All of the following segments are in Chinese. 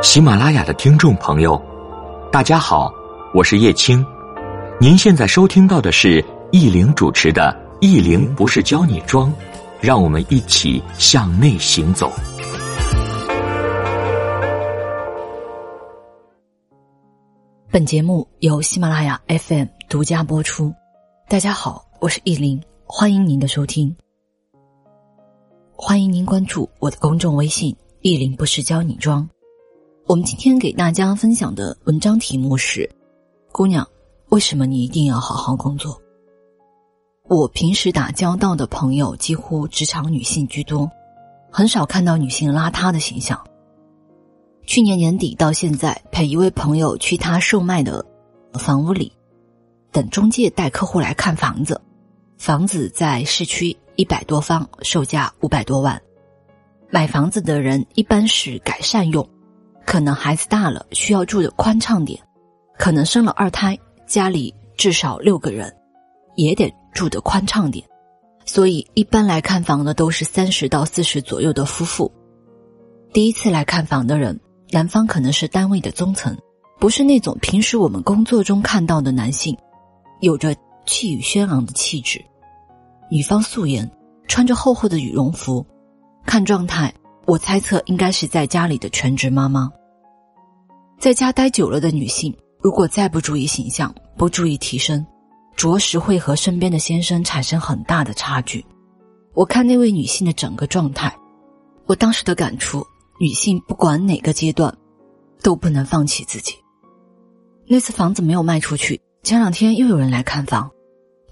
喜马拉雅的听众朋友，大家好，我是叶青。您现在收听到的是易玲主持的《易玲不是教你装》，让我们一起向内行走。本节目由喜马拉雅 FM 独家播出。大家好，我是易玲，欢迎您的收听。欢迎您关注我的公众微信“易玲不是教你装”。我们今天给大家分享的文章题目是：姑娘，为什么你一定要好好工作？我平时打交道的朋友几乎职场女性居多，很少看到女性邋遢的形象。去年年底到现在，陪一位朋友去他售卖的房屋里，等中介带客户来看房子。房子在市区一百多方，售价五百多万。买房子的人一般是改善用。可能孩子大了需要住的宽敞点，可能生了二胎，家里至少六个人，也得住的宽敞点。所以一般来看房的都是三十到四十左右的夫妇。第一次来看房的人，男方可能是单位的中层，不是那种平时我们工作中看到的男性，有着气宇轩昂的气质。女方素颜，穿着厚厚的羽绒服，看状态，我猜测应该是在家里的全职妈妈。在家待久了的女性，如果再不注意形象，不注意提升，着实会和身边的先生产生很大的差距。我看那位女性的整个状态，我当时的感触：女性不管哪个阶段，都不能放弃自己。那次房子没有卖出去，前两天又有人来看房，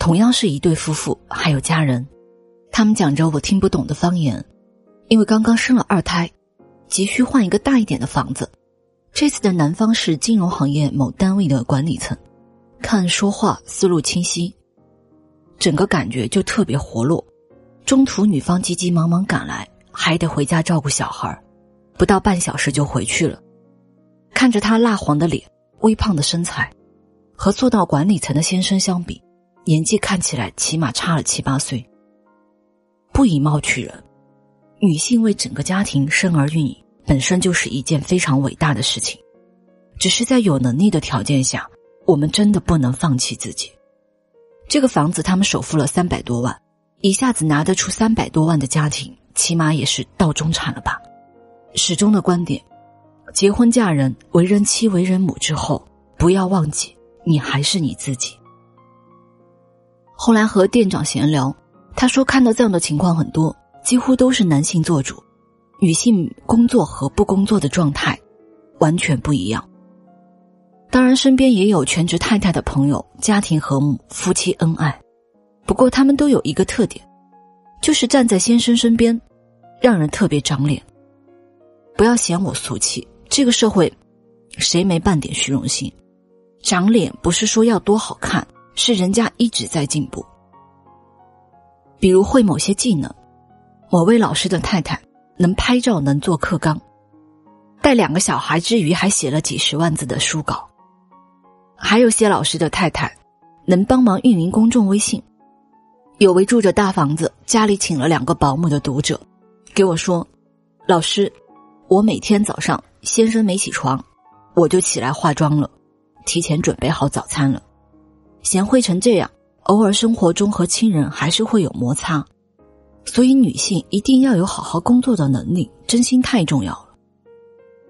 同样是一对夫妇，还有家人，他们讲着我听不懂的方言，因为刚刚生了二胎，急需换一个大一点的房子。这次的男方是金融行业某单位的管理层，看说话思路清晰，整个感觉就特别活络。中途女方急急忙忙赶来，还得回家照顾小孩，不到半小时就回去了。看着他蜡黄的脸、微胖的身材，和做到管理层的先生相比，年纪看起来起码差了七八岁。不以貌取人，女性为整个家庭生儿育女。本身就是一件非常伟大的事情，只是在有能力的条件下，我们真的不能放弃自己。这个房子他们首付了三百多万，一下子拿得出三百多万的家庭，起码也是到中产了吧？始终的观点：结婚嫁人、为人妻、为人母之后，不要忘记你还是你自己。后来和店长闲聊，他说看到这样的情况很多，几乎都是男性做主。女性工作和不工作的状态完全不一样。当然，身边也有全职太太的朋友，家庭和睦，夫妻恩爱。不过，他们都有一个特点，就是站在先生身边，让人特别长脸。不要嫌我俗气，这个社会谁没半点虚荣心？长脸不是说要多好看，是人家一直在进步。比如会某些技能，某位老师的太太。能拍照，能做课纲，带两个小孩之余，还写了几十万字的书稿。还有些老师的太太，能帮忙运营公众微信。有位住着大房子，家里请了两个保姆的读者，给我说：“老师，我每天早上先生没起床，我就起来化妆了，提前准备好早餐了。贤惠成这样，偶尔生活中和亲人还是会有摩擦。”所以，女性一定要有好好工作的能力，真心太重要了。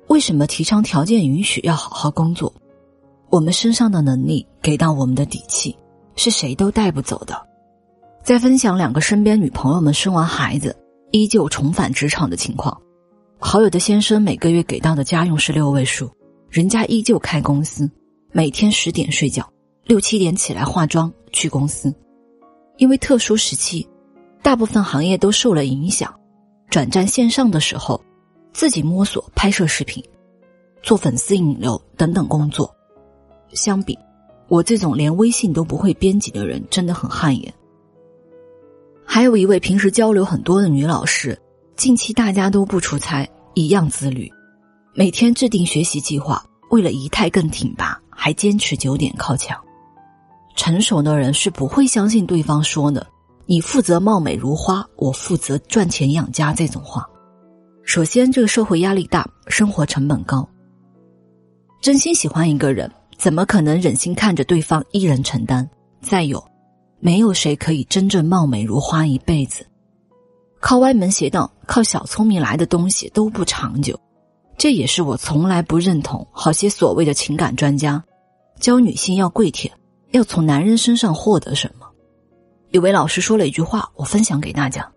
为什么提倡条件允许要好好工作？我们身上的能力给到我们的底气，是谁都带不走的。在分享两个身边女朋友们生完孩子依旧重返职场的情况，好友的先生每个月给到的家用是六位数，人家依旧开公司，每天十点睡觉，六七点起来化妆去公司，因为特殊时期。大部分行业都受了影响，转战线上的时候，自己摸索拍摄视频、做粉丝引流等等工作。相比，我这种连微信都不会编辑的人，真的很汗颜。还有一位平时交流很多的女老师，近期大家都不出差，一样自律，每天制定学习计划，为了仪态更挺拔，还坚持九点靠墙。成熟的人是不会相信对方说的。你负责貌美如花，我负责赚钱养家。这种话，首先这个社会压力大，生活成本高，真心喜欢一个人，怎么可能忍心看着对方一人承担？再有，没有谁可以真正貌美如花一辈子。靠歪门邪道、靠小聪明来的东西都不长久。这也是我从来不认同好些所谓的情感专家教女性要跪舔，要从男人身上获得什么。有位老师说了一句话，我分享给大家：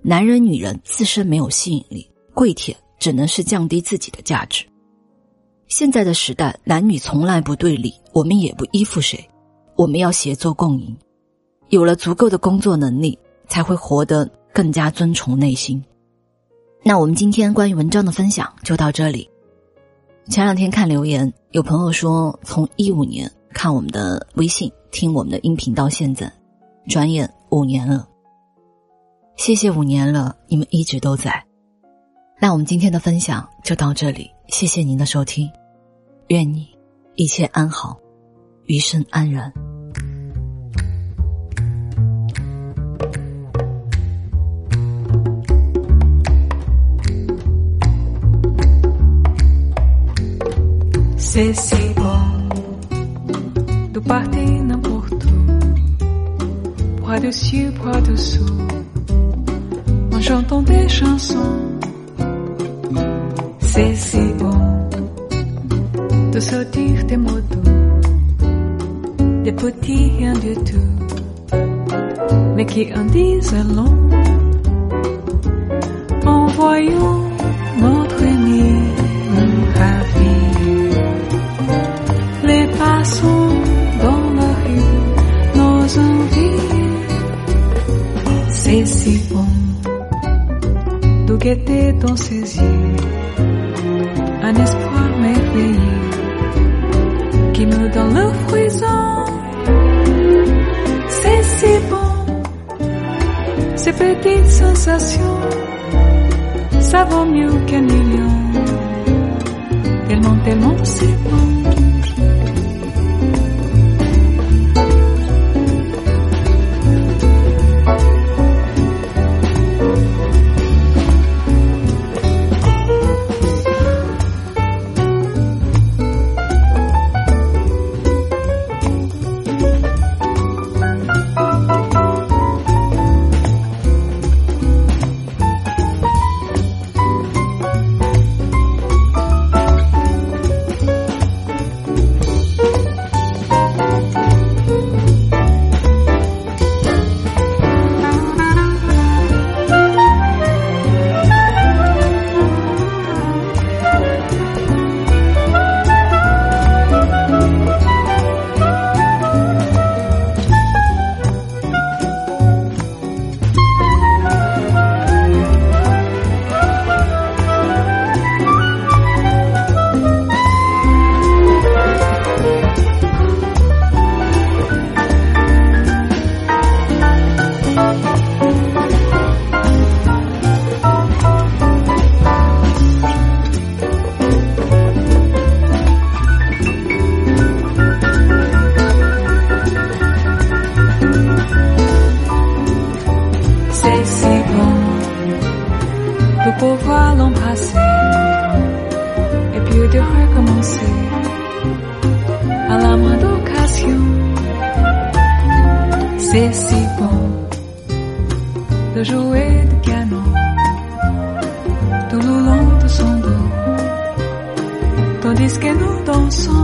男人、女人自身没有吸引力，跪舔只能是降低自己的价值。现在的时代，男女从来不对立，我们也不依附谁，我们要协作共赢。有了足够的工作能力，才会活得更加遵从内心。那我们今天关于文章的分享就到这里。前两天看留言，有朋友说从一五年看我们的微信、听我们的音频到现在，转眼五年了。谢谢五年了，你们一直都在。那我们今天的分享就到这里，谢谢您的收听，愿你一切安好，余生安然。C'est si bon de partir n'importe où, bras dessus, bras dessous, en chantant des chansons. C'est si bon de sortir des mots des petits rien du tout, mais qui en disent long. En voyant ces petites sensations, ça vaut mieux qu'un million. Tellement, tellement c'est bon. L'embrasser et puis de recommencer à la moindre occasion. C'est si bon de jouer du piano tout le long de son dos, tandis que nous dansons.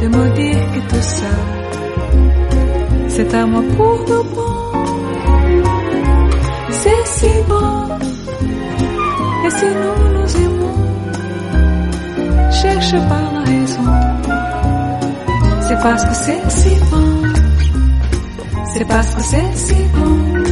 De me dire que tout ça, c'est à moi pour le bon. C'est si bon, et si nous nous aimons, cherche pas la raison. C'est parce que c'est si bon. C'est parce que c'est si bon.